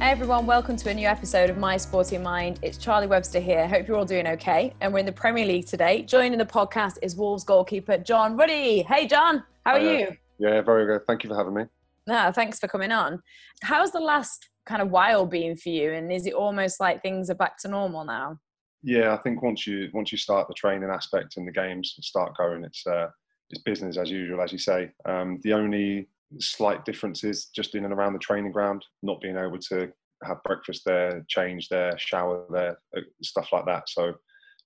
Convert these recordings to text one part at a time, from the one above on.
Hey everyone, welcome to a new episode of My Sporting Mind. It's Charlie Webster here. Hope you're all doing okay. And we're in the Premier League today. Joining the podcast is Wolves goalkeeper John Ruddy. Hey John, how are Hi, you? Yeah, very good. Thank you for having me. No, thanks for coming on. How's the last kind of while been for you? And is it almost like things are back to normal now? Yeah, I think once you once you start the training aspect and the games start going, it's uh, it's business as usual, as you say. Um, the only slight differences just in and around the training ground, not being able to have breakfast there, change there, shower there, uh, stuff like that. So,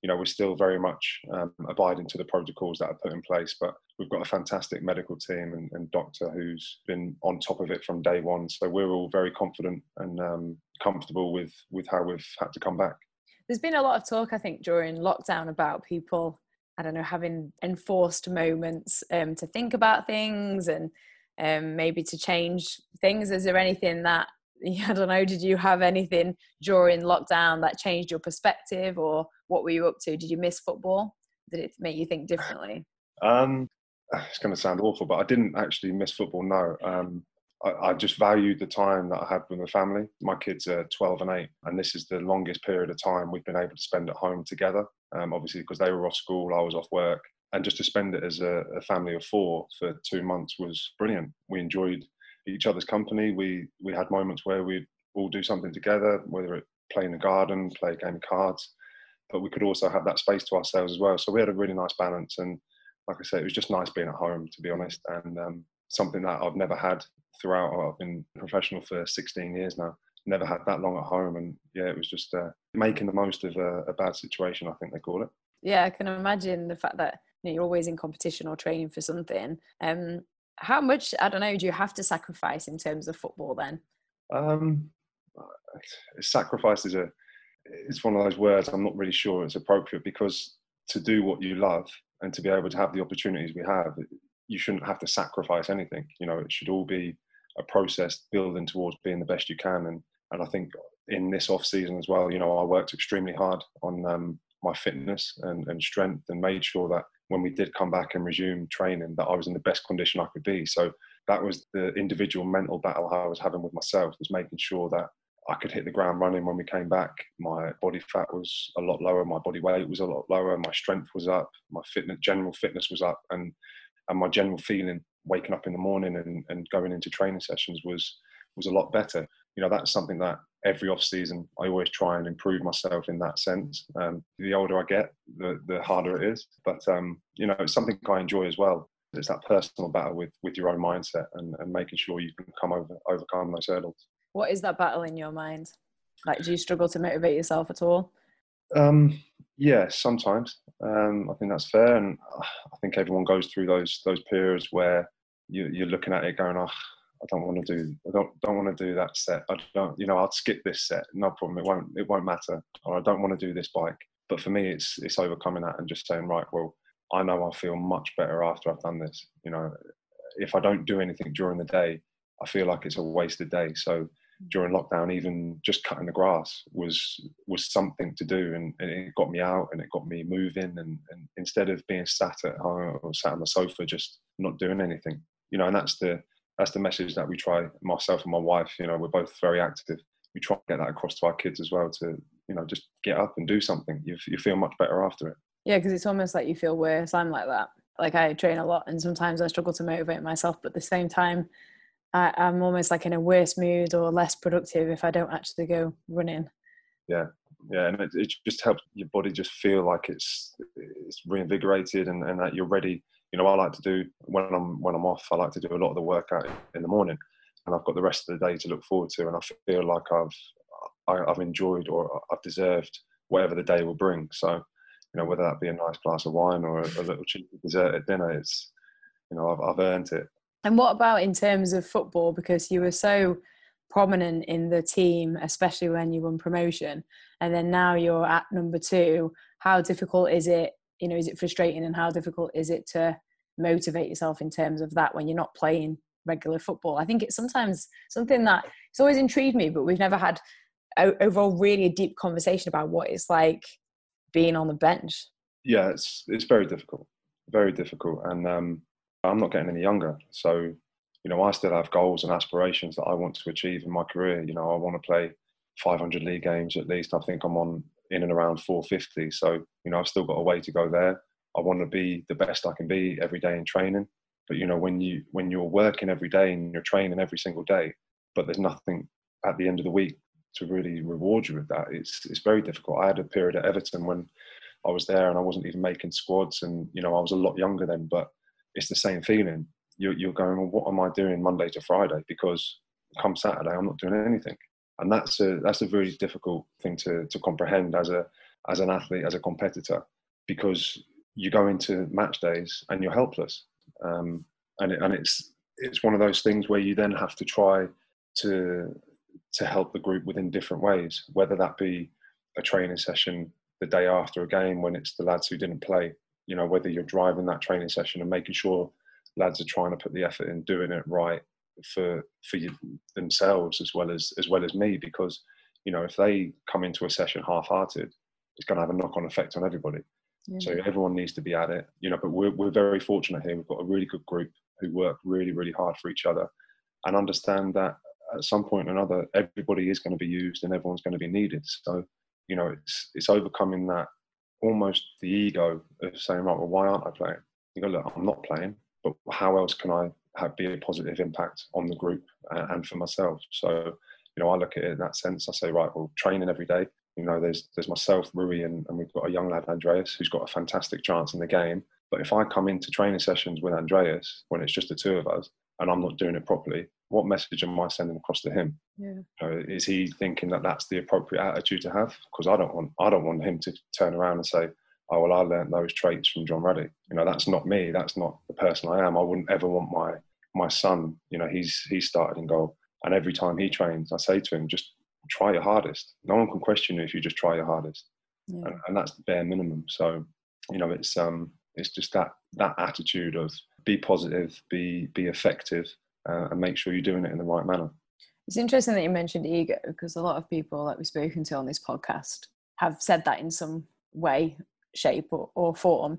you know, we're still very much um, abiding to the protocols that are put in place, but we've got a fantastic medical team and, and doctor who's been on top of it from day one. So we're all very confident and um, comfortable with with how we've had to come back. There's been a lot of talk, I think, during lockdown about people, I don't know, having enforced moments um, to think about things and um, maybe to change things. Is there anything that I don't know, did you have anything during lockdown that changed your perspective or what were you up to? Did you miss football? Did it make you think differently? Um, it's going to sound awful, but I didn't actually miss football. No, um, I, I, just valued the time that I had with my family. My kids are 12 and 8, and this is the longest period of time we've been able to spend at home together. Um, obviously, because they were off school, I was off work, and just to spend it as a, a family of four for two months was brilliant. We enjoyed each other's company. We we had moments where we'd all do something together, whether it play in the garden, play a game of cards, but we could also have that space to ourselves as well. So we had a really nice balance, and like I said, it was just nice being at home, to be honest, and um, something that I've never had throughout. I've been professional for 16 years now. Never had that long at home, and yeah, it was just uh, making the most of a, a, bad situation. I think they call it. Yeah, I can imagine the fact that you know, you're always in competition or training for something. Um, how much I don't know do you have to sacrifice in terms of football then? Um, sacrifice is a it's one of those words I'm not really sure it's appropriate because to do what you love and to be able to have the opportunities we have, you shouldn't have to sacrifice anything. You know, it should all be a process building towards being the best you can. And and I think in this off season as well, you know, I worked extremely hard on um, my fitness and, and strength and made sure that when we did come back and resume training that I was in the best condition I could be. So that was the individual mental battle I was having with myself was making sure that I could hit the ground running when we came back. My body fat was a lot lower, my body weight was a lot lower, my strength was up, my fitness, general fitness was up, and and my general feeling waking up in the morning and, and going into training sessions was was a lot better. You know, that's something that every off season I always try and improve myself in that sense. Um, the older I get, the the harder it is. But um, you know, it's something I enjoy as well. It's that personal battle with with your own mindset and, and making sure you can come over overcome those hurdles. What is that battle in your mind? Like, do you struggle to motivate yourself at all? Um, yeah, sometimes. Um, I think that's fair, and I think everyone goes through those those periods where you, you're looking at it going, "Oh, I don't want to do I don't don't want to do that set. I don't you know I'll skip this set. No problem. It won't it won't matter. Or I don't want to do this bike. But for me, it's it's overcoming that and just saying right. Well, I know I'll feel much better after I've done this. You know, if I don't do anything during the day, I feel like it's a wasted day. So during lockdown, even just cutting the grass was was something to do, and, and, it got me out and it got me moving. And, and instead of being sat at home or sat on the sofa just not doing anything, you know, and that's the that's the message that we try myself and my wife you know we're both very active. We try to get that across to our kids as well to you know just get up and do something. You, you feel much better after it. Yeah because it's almost like you feel worse. I'm like that. Like i train a lot and sometimes i struggle to motivate myself but at the same time I, i'm almost like in a worse mood or less productive if i don't actually go running. Yeah. Yeah and it, it just helps your body just feel like it's it's reinvigorated and, and that you're ready you know, I like to do when I'm when I'm off. I like to do a lot of the workout in the morning, and I've got the rest of the day to look forward to. And I feel like I've I, have i have enjoyed or I've deserved whatever the day will bring. So, you know, whether that be a nice glass of wine or a, a little cheeky dessert at dinner, it's you know, I've, I've earned it. And what about in terms of football? Because you were so prominent in the team, especially when you won promotion, and then now you're at number two. How difficult is it? You know, is it frustrating, and how difficult is it to motivate yourself in terms of that when you're not playing regular football. I think it's sometimes something that it's always intrigued me, but we've never had overall really a deep conversation about what it's like being on the bench. Yeah, it's it's very difficult, very difficult, and um, I'm not getting any younger, so you know, I still have goals and aspirations that I want to achieve in my career. You know, I want to play 500 league games at least. I think I'm on in and around 450. So, you know, I've still got a way to go there. I want to be the best I can be every day in training. But you know, when you when you're working every day and you're training every single day, but there's nothing at the end of the week to really reward you with that, it's it's very difficult. I had a period at Everton when I was there and I wasn't even making squads, and you know, I was a lot younger then, but it's the same feeling. You're, you're going, well, what am I doing Monday to Friday? Because come Saturday, I'm not doing anything, and that's a that's a very difficult thing to to comprehend as a as an athlete, as a competitor, because you go into match days and you're helpless, um, and it, and it's it's one of those things where you then have to try to to help the group within different ways, whether that be a training session the day after a game when it's the lads who didn't play, you know, whether you're driving that training session and making sure lads are trying to put the effort in doing it right for for you, themselves as well as as well as me because you know if they come into a session half-hearted it's going to have a knock-on effect on everybody So everyone needs to be at it, you know. But we're we're very fortunate here. We've got a really good group who work really really hard for each other, and understand that at some point or another, everybody is going to be used and everyone's going to be needed. So, you know, it's it's overcoming that almost the ego of saying, right, well, why aren't I playing? You go, look, I'm not playing, but how else can I have be a positive impact on the group and for myself? So, you know, I look at it in that sense. I say, right, well, training every day, you know, there's there's myself, Rui, and, and we've got a young lad, Andreas, who's got a fantastic chance in the game. But if I come into training sessions with Andreas when it's just the two of us and I'm not doing it properly, what message am I sending across to him? Yeah. You know, is he thinking that that's the appropriate attitude to have? Because I don't want I don't want him to turn around and say, "Oh well, I learned those traits from John Ruddy." You know, that's not me. That's not the person I am. I wouldn't ever want my my son. You know, he's he's started in goal, and every time he trains, I say to him, just try your hardest. No one can question you if you just try your hardest, yeah. and, and, that's the bare minimum. So, you know, it's um, it's just that that attitude of be positive, be be effective, uh, and make sure you're doing it in the right manner. It's interesting that you mentioned ego because a lot of people that we've spoken to on this podcast have said that in some way, shape, or, or form.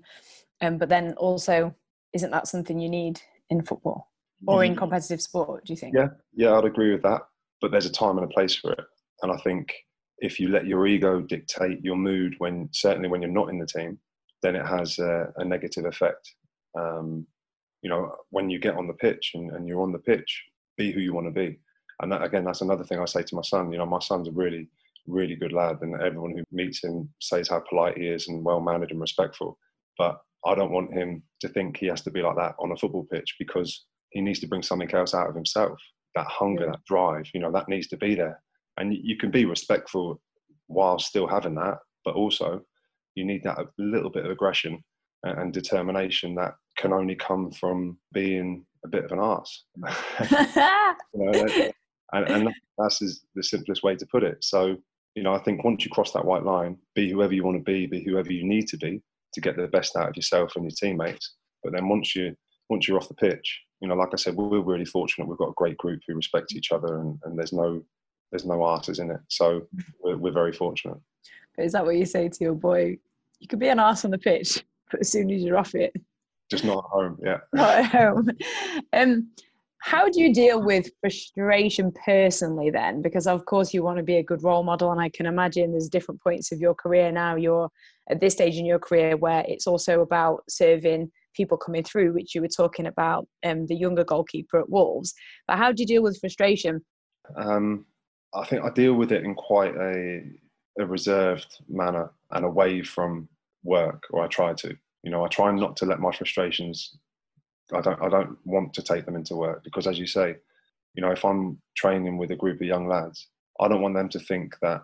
Um, but then also, isn't that something you need in football or in competitive sport? Do you think? Yeah, yeah, I'd agree with that. But there's a time and a place for it. And I think if you let your ego dictate your mood when certainly when you're not in the team, then it has a, a negative effect. Um, you know, when you get on the pitch and, and you're on the pitch, be who you want to be. And that, again, that's another thing I say to my son. You know, my son's a really, really good lad, and everyone who meets him says how polite he is and well mannered and respectful. But I don't want him to think he has to be like that on a football pitch because he needs to bring something else out of himself. That hunger, yeah. that drive, you know, that needs to be there and you can be respectful while still having that but also you need that little bit of aggression and determination that can only come from being a bit of an ass you know, and, and that's the simplest way to put it. So you know i think once you cross that white line be whoever you want to be be whoever you need to be to get the best out of yourself and your teammates. But then once you once you're off the pitch you know like i said we're really fortunate. We've got a great group who respect each other and, and there's no there's no arses in it. So we're, we're very fortunate. But is that what you say to your boy? You could be an arse on the pitch, but as soon as you're off it, just not at home. Yeah, not at home. Um, how do you deal with frustration personally then? Because of course you want to be a good role model, and I can imagine there's different points of your career now. You're at this stage in your career where it's also about serving people coming through, which you were talking about, um, the younger goalkeeper at Wolves. But how do you deal with frustration? Um, I think I deal with it in quite a, a reserved manner and away from work, or I try to. You know, I try not to let my frustrations. I don't. I don't want to take them into work because, as you say, you know, if I'm training with a group of young lads, I don't want them to think that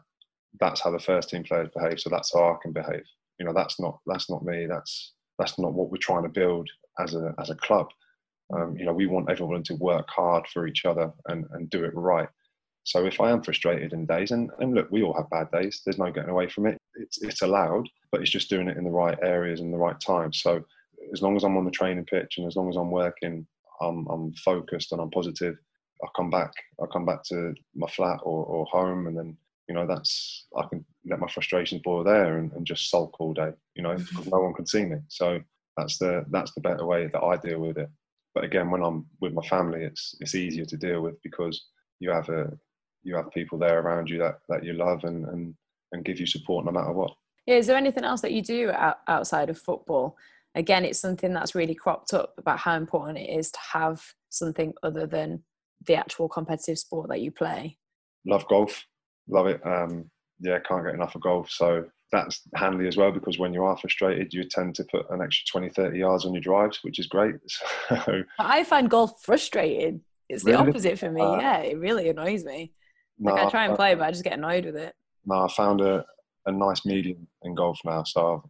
that's how the first team players behave, so that's how I can behave. You know, that's not that's not me. That's that's not what we're trying to build as a as a club. Um, you know, we want everyone to work hard for each other and, and do it right. So if I am frustrated in days, and, and look, we all have bad days. There's no getting away from it. It's it's allowed, but it's just doing it in the right areas and the right time. So as long as I'm on the training pitch and as long as I'm working, I'm I'm focused and I'm positive. I come back. I come back to my flat or, or home, and then you know that's I can let my frustrations boil there and, and just sulk all day. You know, no one can see me. So that's the that's the better way that I deal with it. but again, when I'm with my family, it's it's easier to deal with because you have a you have people there around you that, that you love and, and and give you support no matter what. Yeah, is there anything else that you do outside of football? Again, it's something that's really cropped up about how important it is to have something other than the actual competitive sport that you play. Love golf, love it. Um, yeah, can't get enough of golf. So that's handy as well because when you are frustrated, you tend to put an extra 20, 30 yards on your drives, which is great. So, I find golf frustrating. It's the really? opposite for me. Uh, yeah, it really annoys me. Like I try and play, but I just get annoyed with it. No, I found a, a nice medium in golf now. So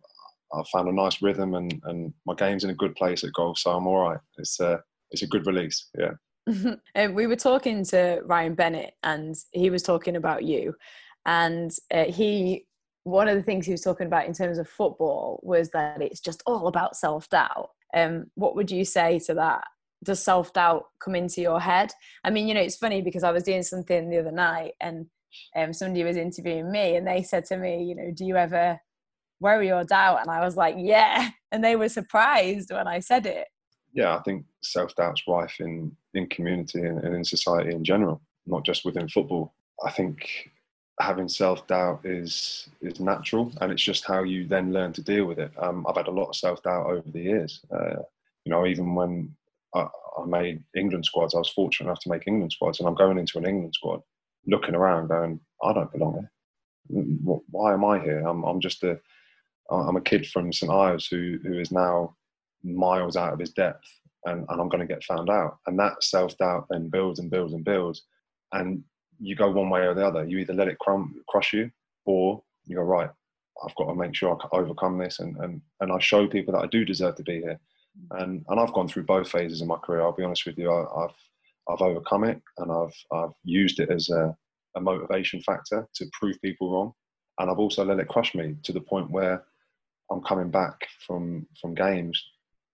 I've, I've found a nice rhythm and, and my game's in a good place at golf. So I'm all right. It's a, it's a good release. Yeah. um, we were talking to Ryan Bennett and he was talking about you. And uh, he, one of the things he was talking about in terms of football was that it's just all about self doubt. Um, what would you say to that? Does self doubt come into your head? I mean, you know, it's funny because I was doing something the other night and um, somebody was interviewing me and they said to me, you know, do you ever worry or doubt? And I was like, yeah. And they were surprised when I said it. Yeah, I think self doubt's rife in, in community and, and in society in general, not just within football. I think having self doubt is is natural, and it's just how you then learn to deal with it. Um, I've had a lot of self doubt over the years. Uh, you know, even when I, I, made England squads, I was fortunate enough to make England squads, and I'm going into an England squad looking around, going, I don't belong here. Mm, why am I here? I'm, I'm just a, I'm a kid from St Ives who, who is now miles out of his depth, and, and I'm going to get found out. And that self doubt then builds and builds and builds, and you go one way or the other. You either let it crum- crush you, or you go right. I've got to make sure I overcome this, and, and, and I show people that I do deserve to be here. And and I've gone through both phases in my career. I'll be honest with you. I, I've I've overcome it and I've, I've used it as a, a motivation factor to prove people wrong. And I've also let it crush me to the point where I'm coming back from, from games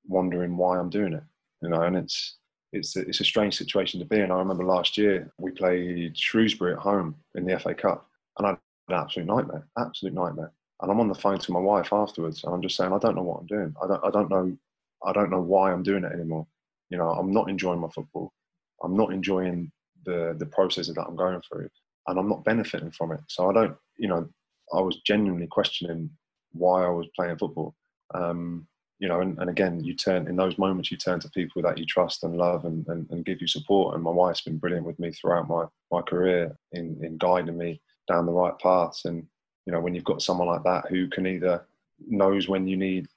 wondering why I'm doing it, you know, and it's, it's a, it's a strange situation to be in. I remember last year we played Shrewsbury at home in the FA Cup, and I had an absolute nightmare, absolute nightmare. And I'm on the phone to my wife afterwards, and I'm just saying, I don't know what I'm doing. I don't, I don't know, I don't know why I'm doing it anymore. You know, I'm not enjoying my football. I'm not enjoying the the processes that I'm going through, and I'm not benefiting from it. So I don't, you know, I was genuinely questioning why I was playing football. Um, you know, and, and again, you turn in those moments, you turn to people that you trust and love and, and, and give you support. And my wife's been brilliant with me throughout my, my career in, in guiding me down the right paths. And, you know, when you've got someone like that who can either knows when you need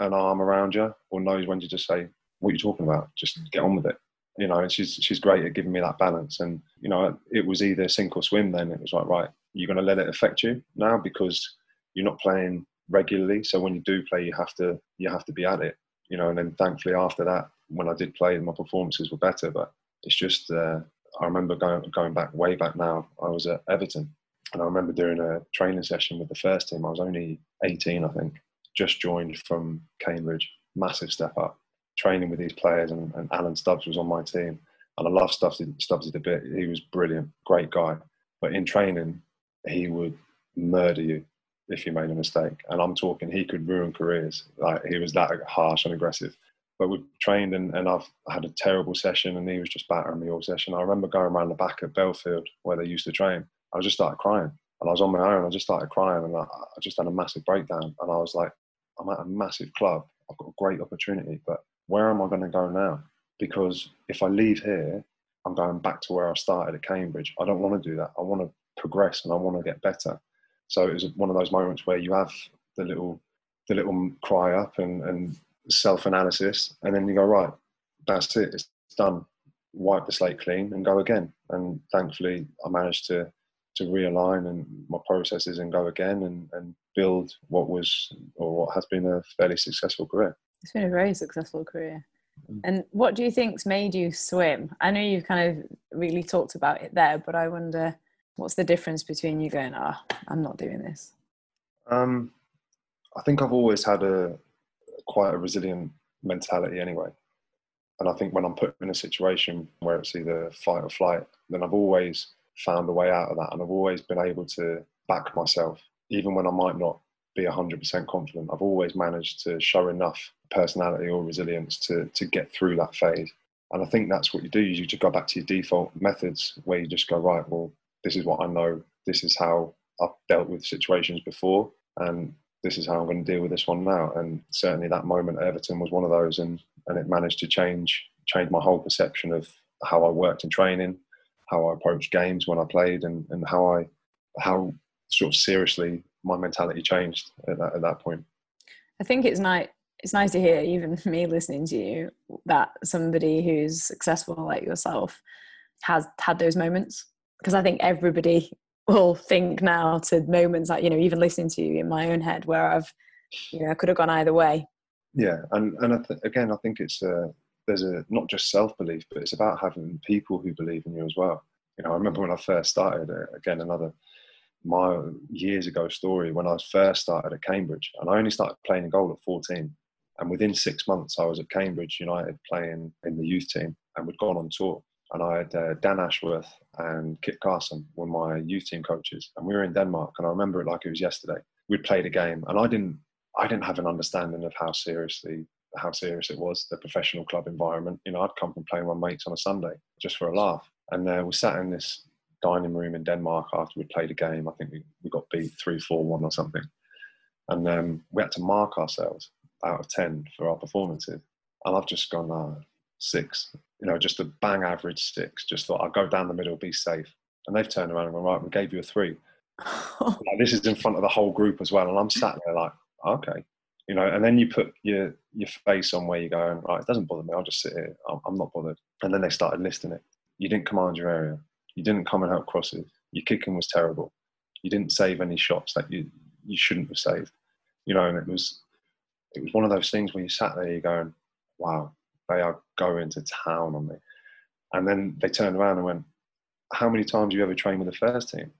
an arm around you or knows when to just say, what are you talking about? Just get on with it you know, and she's she's great at giving me that balance. And you know, it was either sink or swim. Then it was like, right, you're going to let it affect you now because you're not playing regularly. So when you do play, you have to you have to be at it. You know, and then thankfully after that, when I did play, my performances were better. But it's just uh, I remember going going back way back now. I was at Everton, and I remember doing a training session with the first team. I was only 18, I think, just joined from Cambridge. Massive step up training with these players, and, and Alan Stubbs was on my team, and I love Stubbs. Stubbs a bit. He was brilliant, great guy. But in training, he would murder you if you made a mistake. And I'm talking, he could ruin careers. Like he was that harsh and aggressive. But we trained, and, and I've had a terrible session, and he was just battering me all session. I remember going around the back at Bellefield where they used to train. I just started crying, and I was on my own. I just started crying, and I, I just had a massive breakdown. And I was like, I'm at a massive club. I've got a great opportunity, but where am I going to go now? Because if I leave here, I'm going back to where I started at Cambridge. I don't want to do that. I want to progress and I want to get better. So it was one of those moments where you have the little, the little cry up and, and self analysis, and then you go right. That's it. It's done. Wipe the slate clean and go again. And thankfully, I managed to to realign and my processes and go again and, and build what was or what has been a fairly successful career. It's been a very successful career. Mm. And what do you think's made you swim? I know you've kind of really talked about it there, but I wonder what's the difference between you going, "Ah, oh, I'm not doing this." Um, I think I've always had a quite a resilient mentality anyway. And I think when I'm put in a situation where it's either fight or flight, then I've always found a way out of that, and I've always been able to back myself, even when I might not be 100% confident. I've always managed to show enough personality or resilience to, to get through that phase. And I think that's what you do. You just go back to your default methods where you just go, right, well, this is what I know. This is how I've dealt with situations before. And this is how I'm going to deal with this one now. And certainly that moment at Everton was one of those. And, and it managed to change, change my whole perception of how I worked in training, how I approached games when I played and, and how I, how sort of seriously my mentality changed at that, at that point. I think it's nice. It's nice to hear, even for me listening to you, that somebody who's successful like yourself has had those moments. Because I think everybody will think now to moments like you know, even listening to you in my own head, where I've, you know, I could have gone either way. Yeah, and and I th- again, I think it's a there's a not just self belief, but it's about having people who believe in you as well. You know, I remember when I first started. Uh, again, another my years ago story when I first started at Cambridge, and I only started playing in goal at 14. And within six months, I was at Cambridge United playing in the youth team, and we'd gone on tour. And I had uh, Dan Ashworth and Kit Carson were my youth team coaches, and we were in Denmark. And I remember it like it was yesterday. We'd played a game, and I didn't, I didn't have an understanding of how seriously, how serious it was, the professional club environment. You know, I'd come from playing with my mates on a Sunday just for a laugh, and uh, we sat in this dining room in Denmark after we played a game. I think we, we got beat 3 4 1 or something. And um, we had to mark ourselves out of 10 for our performances. And I've just gone, uh, six, you know, just a bang average six. Just thought I'd go down the middle, be safe. And they've turned around and gone, right, we gave you a three. like, this is in front of the whole group as well. And I'm sat there like, okay. You know, and then you put your your face on where you're going, right, it doesn't bother me. I'll just sit here. I'm, I'm not bothered. And then they started listing it. You didn't command your area you didn't come and help crosses. Your kicking was terrible. You didn't save any shots that you you shouldn't have saved. You know, and it was it was one of those things where you sat there, you're going, "Wow, they are going to town on me." And then they turned around and went, "How many times have you ever trained with the first team?"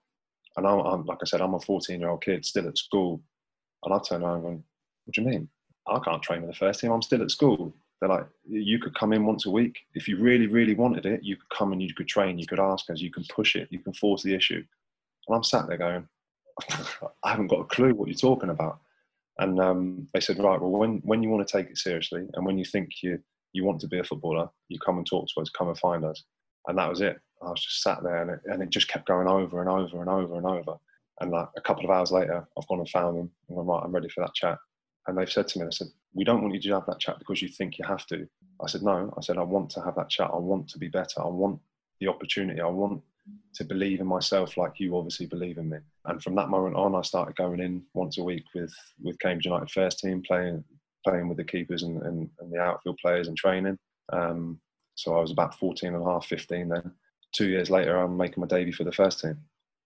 And I'm, I'm like I said, I'm a 14 year old kid still at school, and I turned around and went, "What do you mean? I can't train with the first team. I'm still at school. They're like, you could come in once a week. If you really, really wanted it, you could come and you could train, you could ask us, you can push it, you can force the issue. And I'm sat there going, I haven't got a clue what you're talking about. And um, they said, right, well, when, when you want to take it seriously and when you think you, you want to be a footballer, you come and talk to us, come and find us. And that was it. I was just sat there and it, and it just kept going over and over and over and over. And like a couple of hours later, I've gone and found them and I'm right, I'm ready for that chat. And they've said to me, they said, we don't want you to have that chat because you think you have to. I said, no. I said, I want to have that chat. I want to be better. I want the opportunity. I want to believe in myself like you obviously believe in me. And from that moment on, I started going in once a week with, with Cambridge United first team, playing playing with the keepers and, and, and the outfield players and training. Um, so I was about 14 and a half, 15 then. Two years later, I'm making my debut for the first team.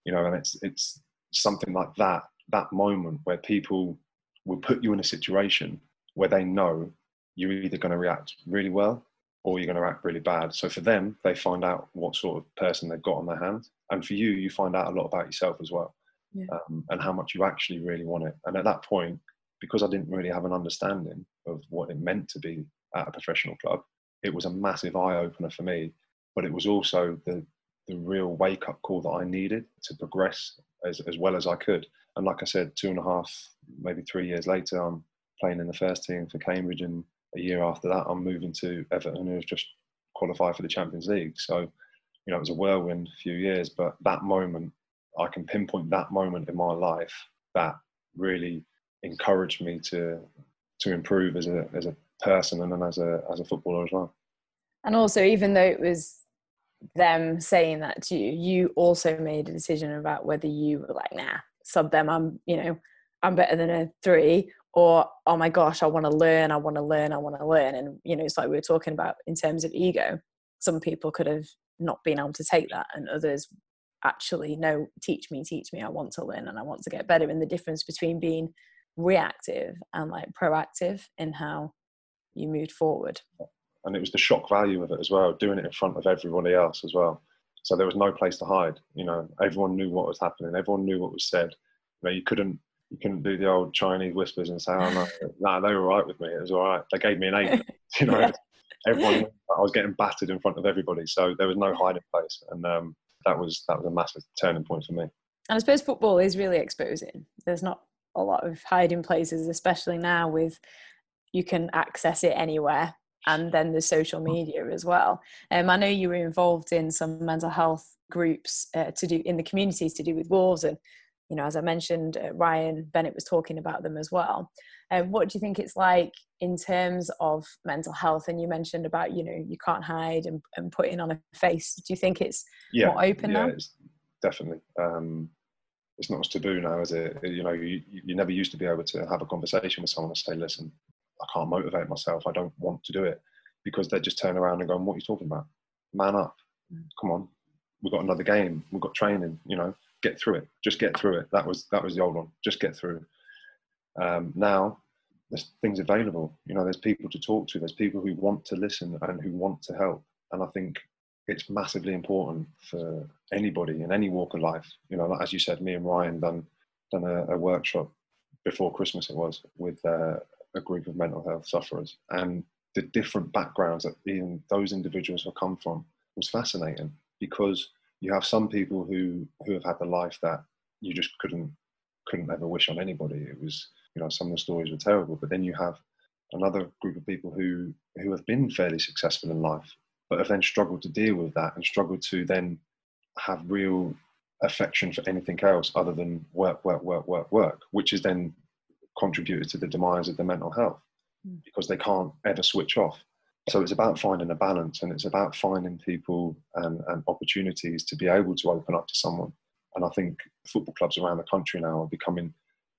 You know, and it's it's something like that, that moment where people will put you in a situation where they know you're either going to react really well or you're going to act really bad. So for them, they find out what sort of person they've got on their hands. And for you, you find out a lot about yourself as well yeah. um, and how much you actually really want it. And at that point, because I didn't really have an understanding of what it meant to be at a professional club, it was a massive eye opener for me. But it was also the, the real wake up call that I needed to progress as, as well as I could. And like I said, two and a half, maybe three years later, I'm playing in the first team for Cambridge, and a year after that, I'm moving to Everton, who have just qualified for the Champions League. So, you know, it was a whirlwind few years, but that moment, I can pinpoint that moment in my life that really encouraged me to to improve as a as a person and then as a as a footballer as well. And also, even though it was them saying that to you, you also made a decision about whether you were like, nah, sub them. I'm, you know, I'm better than a three, or oh my gosh i want to learn i want to learn i want to learn and you know it's like we were talking about in terms of ego. Some people could have not been able to take that and others actually no teach me teach me i want to learn and i want to get better and the difference between being reactive and like proactive in how you moved forward. And it was the shock value of it as well doing it in front of everybody else as well. So there was no place to hide you know everyone knew what was happening everyone knew what was said. You know you couldn't you couldn't do the old Chinese whispers and say, "Oh no, nah, they were all right with me. It was all right." They gave me an eight. you know, yeah. everyone. I was getting battered in front of everybody, so there was no hiding place, and um, that was that was a massive turning point for me. And I suppose football is really exposing. There's not a lot of hiding places, especially now with you can access it anywhere and then the social mm. media as well. Um, I know you were involved in some mental health groups uh, to do in the communities to do with wolves and you know as i mentioned uh, ryan bennett was talking about them as well. Uh, what do you think it's like in terms of mental health? And you mentioned about you know you can't hide and, and putting on a face. Do you think it's yeah, more open yeah, now? definitely um, it's not as taboo now is it? You know you, you never used to be able to have a conversation with someone and say listen i can't motivate myself. I don't want to do it because they just turn around and go what are you talking about? Man up. Mm. come on. We've got another game, we've got training, you know, get through it. Just get through it. That was that was the old one. Just get through. Um, now there's things available. You know, there's people to talk to. There's people who want to listen and who want to help. And I think it's massively important for anybody in any walk of life. You know, as you said, me and Ryan done done a, a workshop before Christmas. It was with uh, a group of mental health sufferers, and the different backgrounds that even those individuals have come from was fascinating because you have some people who who have had the life that you just couldn't couldn't ever wish on anybody. It was you know some of the stories were terrible, but then you have another group of people who who have been fairly successful in life, but have then struggled to deal with that and struggled to then have real affection for anything else other than work, work, work, work, work, which is then contributed to the demise of their mental health hmm. because they can't ever switch off. So it's about finding a balance and it's about finding people and, and opportunities to be able to open up to someone. And I think football clubs around the country now are becoming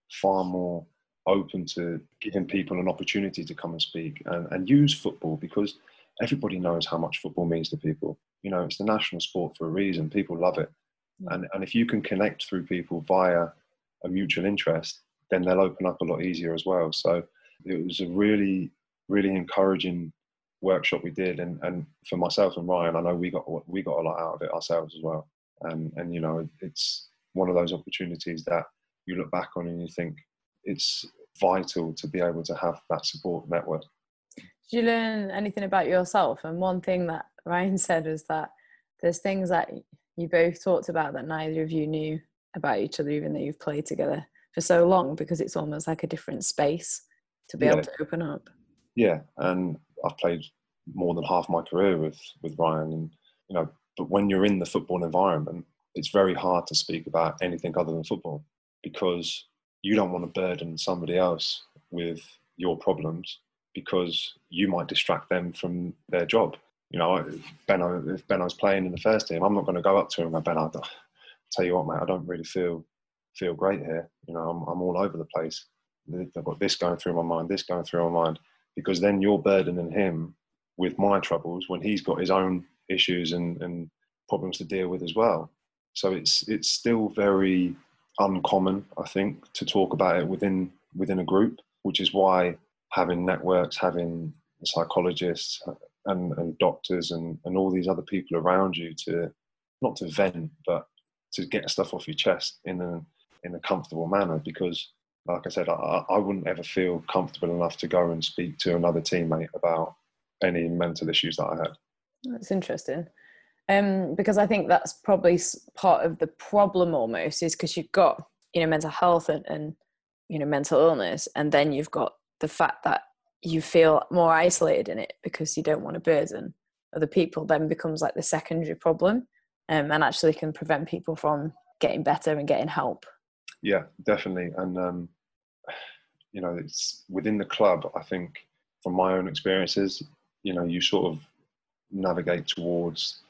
far more open to giving people an opportunity to come and speak and, and use football because everybody knows how much football means to people. You know, it's the national sport for a reason. People love it. Mm. And, and if you can connect through people via a mutual interest, then they'll open up a lot easier as well. So it was a really, really encouraging workshop we did, and, and for myself and Ryan, I know we got we got a lot out of it ourselves as well. And and you know, it's one of those opportunities that you look back on and you think it's vital to be able to have that support network. Did you learn anything about yourself? And one thing that Ryan said was that there's things that you both talked about that neither of you knew about each other, even though you've played together for so long, because it's almost like a different space to be yeah. able to open up. Yeah, and I've played more than half my career with with Ryan, and you know, but when you're in the football environment, it's very hard to speak about anything other than football because you don't want to burden somebody else with your problems because you might distract them from their job. You know, Benno, if Benno's playing in the first team, I'm not going to go up to him and go, Benno, tell you what, mate, I don't really feel feel great here. You know, I'm, I'm all over the place. I've got this going through my mind, this going through my mind because then you're burdening him with my troubles when he's got his own issues and, and problems to deal with as well. So it's it's still very uncommon, I think, to talk about it within within a group, which is why having networks, having psychologists and, and doctors and, and all these other people around you to not to vent, but to get stuff off your chest in a in a comfortable manner because like I said, I, I wouldn't ever feel comfortable enough to go and speak to another teammate about any mental issues that I had. That's interesting. Um, because I think that's probably part of the problem almost is because you've got, you know, mental health and, and, you know, mental illness, and then you've got the fact that you feel more isolated in it because you don't want to burden other people, then becomes like the secondary problem um, and actually can prevent people from getting better and getting help. Yeah, definitely. And um, you know, it's within the club. I think from my own experiences, you know, you sort of navigate towards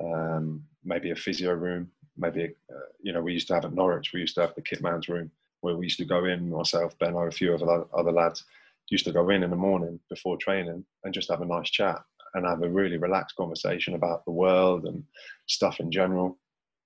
um, maybe a physio room. Maybe uh, you know, we used to have at Norwich. We used to have the kitman's room where we used to go in. Myself, Ben, or a few of the other lads used to go in in the morning before training and just have a nice chat and have a really relaxed conversation about the world and stuff in general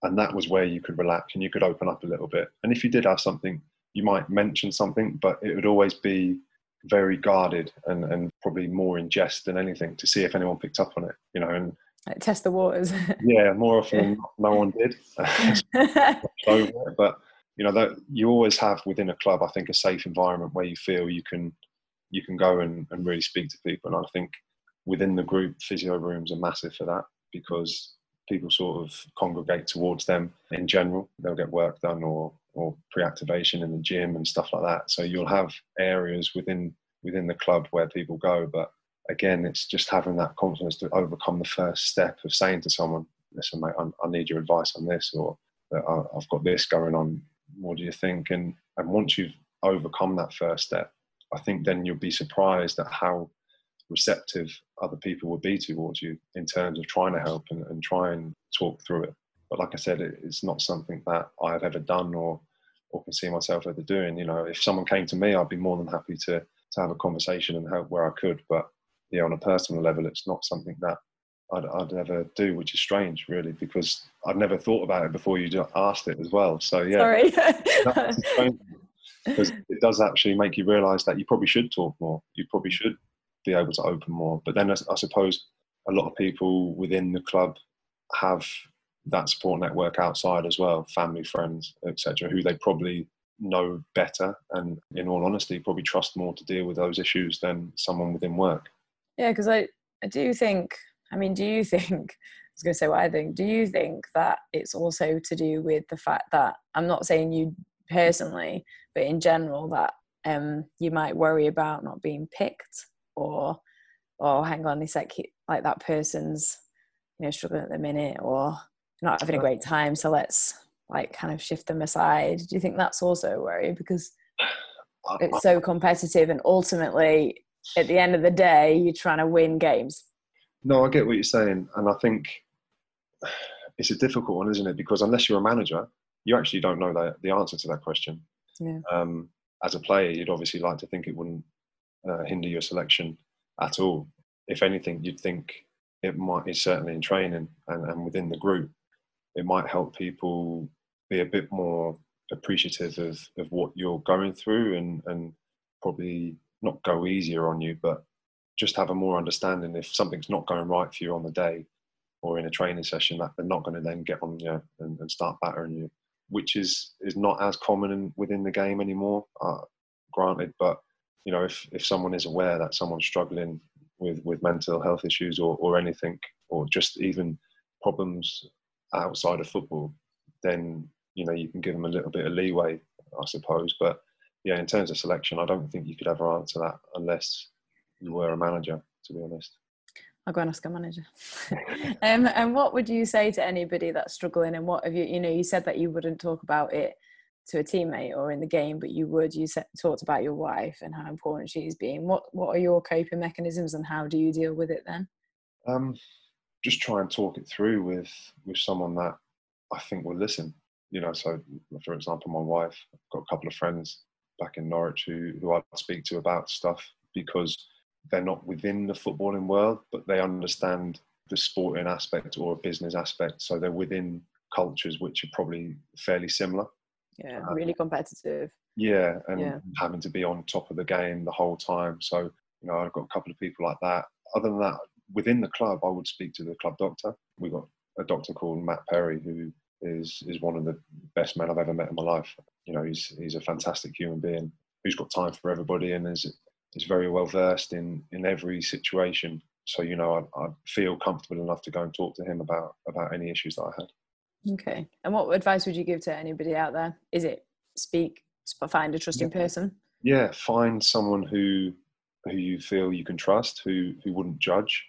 and that was where you could relax and you could open up a little bit. And if you did have something, you might mention something, but it would always be very guarded and, and probably more in jest than anything to see if anyone picked up on it, you know, and like test the waters. yeah, more often than not, no one did. but you know that you always have within a club, I think, a safe environment where you feel you can you can go and, and really speak to people. And I think within the group, physio rooms are massive for that because people sort of congregate towards them in general. They'll get work done or, or pre-activation in the gym and stuff like that. So you'll have areas within within the club where people go, but again, it's just having that confidence to overcome the first step of saying to someone, "Listen, mate, I, I need your advice on this," or "I've got this going on. What do you think?" And and once you've overcome that first step, I think then you'll be surprised at how receptive other people would be towards you in terms of trying to help and, and try and talk through it. But like I said, it, it's not something that I've ever done or or can see myself ever doing. You know, if someone came to me, I'd be more than happy to to have a conversation and help where I could. But yeah, on a personal level, it's not something that I'd, I'd ever do, which is strange, really, because I've never thought about it before you asked it as well. So yeah, sorry, because it does actually make you realise that you probably should talk more. You probably mm. should be able to open more. But then I, suppose a lot of people within the club have that support network outside as well, family, friends, etc., who they probably know better and in all honesty probably trust more to deal with those issues than someone within work yeah because I, I do think i mean do you think i was going to say what i think do you think that it's also to do with the fact that i'm not saying you personally but in general that um you might worry about not being picked or or hang on it's like like that person's you know struggling at the minute or not having a great time so let's like kind of shift them aside. Do you think that's also a worry? Because it's so competitive and ultimately at the end of the day you're trying to win games. No i get what you're saying and i think it's a difficult one isn't it? Because unless you're a manager you actually don't know the, the answer to that question. Yeah. um, as a player you'd obviously like to think it wouldn't uh, hinder your selection at all if anything you'd think it might is certainly in training and, and within the group it might help people be a bit more appreciative of, of what you're going through and, and probably not go easier on you, but just have a more understanding if something's not going right for you on the day or in a training session that they're not going to then get on you and, and start battering you, which is is not as common in, within the game anymore. Uh, granted, but you know if if someone is aware that someone's struggling with with mental health issues or or anything or just even problems outside of football, then you know you can give them a little bit of leeway, I suppose. But yeah, in terms of selection, I don't think you could ever answer that unless you were a manager. To be honest. I'll go and ask a manager. um, and what would you say to anybody that's struggling? And what have you, you know, you said that you wouldn't talk about it to a teammate or in the game, but you would. You said, talked about your wife and how important she's being. What What are your coping mechanisms, and how do you deal with it then? Um, just try and talk it through with with someone that I think will listen. You know, so for example, my wife, I've got a couple of friends back in Norwich who who I speak to about stuff because they're not within the footballing world, but they understand the sporting aspect or a business aspect. So they're within cultures which are probably fairly similar. Yeah, um, really competitive. Yeah, and yeah. having to be on top of the game the whole time. So, you know, I've got a couple of people like that. Other than that, within the club, I would speak to the club doctor. We've got a doctor called Matt Perry who is is one of the best men I've ever met in my life. You know, he's he's a fantastic human being who's got time for everybody and is is very well versed in in every situation. So you know, I, I feel comfortable enough to go and talk to him about about any issues that I had. Okay. And what advice would you give to anybody out there? Is it speak, find a trusting yeah. person? Yeah, find someone who who you feel you can trust, who who wouldn't judge,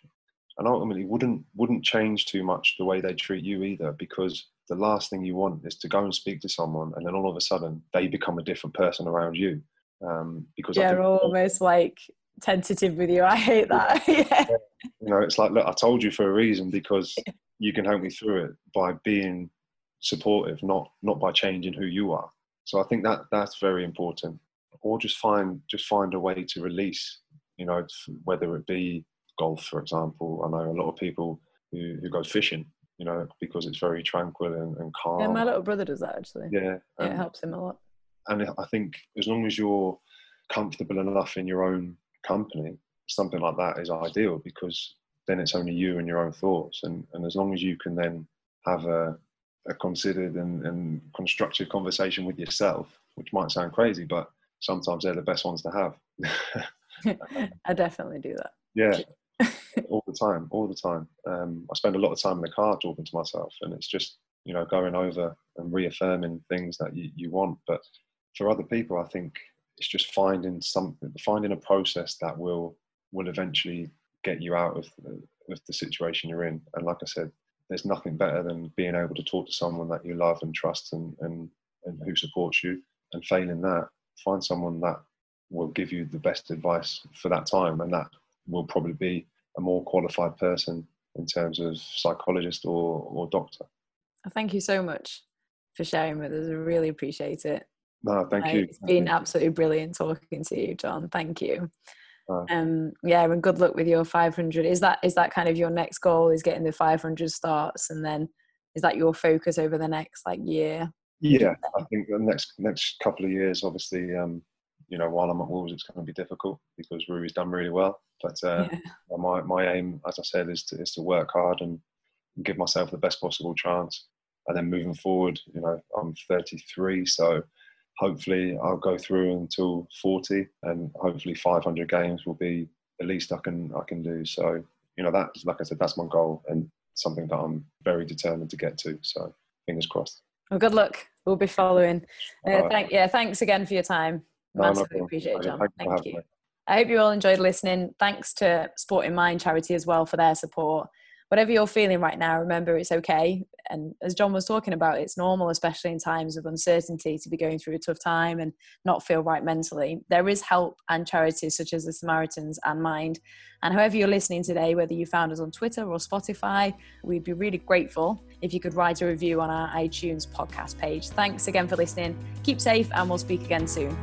and ultimately wouldn't wouldn't change too much the way they treat you either, because the last thing you want is to go and speak to someone and then all of a sudden they become a different person around you. Um, because they're almost like tentative with you. I hate that. yeah. You know, it's like, look, I told you for a reason because you can help me through it by being supportive, not not by changing who you are. So I think that that's very important. Or just find just find a way to release you know, whether it be golf, for example. I know a lot of people who, who go fishing, you know, because it's very tranquil and, and calm. Yeah, my little brother does that actually. Yeah. yeah, it helps him a lot. And I think as long as you're comfortable enough in your own company, something like that is ideal because then it's only you and your own thoughts. And, and as long as you can then have a, a considered and, and constructive conversation with yourself, which might sound crazy, but sometimes they're the best ones to have. I definitely do that. Yeah, all the time, all the time. Um, I spend a lot of time in the car talking to myself, and it's just you know, going over and reaffirming things that you, you want. But for other people, I think it's just finding something, finding a process that will will eventually get you out of the, of the situation you're in. And like I said, there's nothing better than being able to talk to someone that you love and trust and, and, and who supports you. And failing that, find someone that will give you the best advice for that time. And that will probably be a more qualified person in terms of psychologist or, or doctor. Thank you so much for sharing with us. I really appreciate it. No, thank you. It's been absolutely brilliant talking to you, John. Thank you. Uh, um, yeah, and good luck with your 500. Is that is that kind of your next goal? Is getting the 500 starts, and then is that your focus over the next like year? Yeah, I think the next next couple of years, obviously, um, you know, while I'm at Wolves, it's going to be difficult because Rui's done really well. But uh, yeah. my my aim, as I said, is to is to work hard and give myself the best possible chance. And then moving forward, you know, I'm 33, so hopefully I'll go through until 40, and hopefully 500 games will be the least I can I can do. So you know, that like I said, that's my goal and something that I'm very determined to get to. So fingers crossed. Well, good luck. We'll be following. Uh, thank, yeah, thanks again for your time. Massively no, appreciate it, John. Thank you. I hope you all enjoyed listening. Thanks to Sport in Mind charity as well for their support whatever you're feeling right now, remember it's okay. And as John was talking about, it's normal, especially in times of uncertainty, to be going through a tough time and not feel right mentally. There is help and charities such as the Samaritans and Mind. And however you're listening today, whether you found us on Twitter or Spotify, we'd be really grateful if you could write a review on our iTunes podcast page. Thanks again for listening. Keep safe, and we'll speak again soon.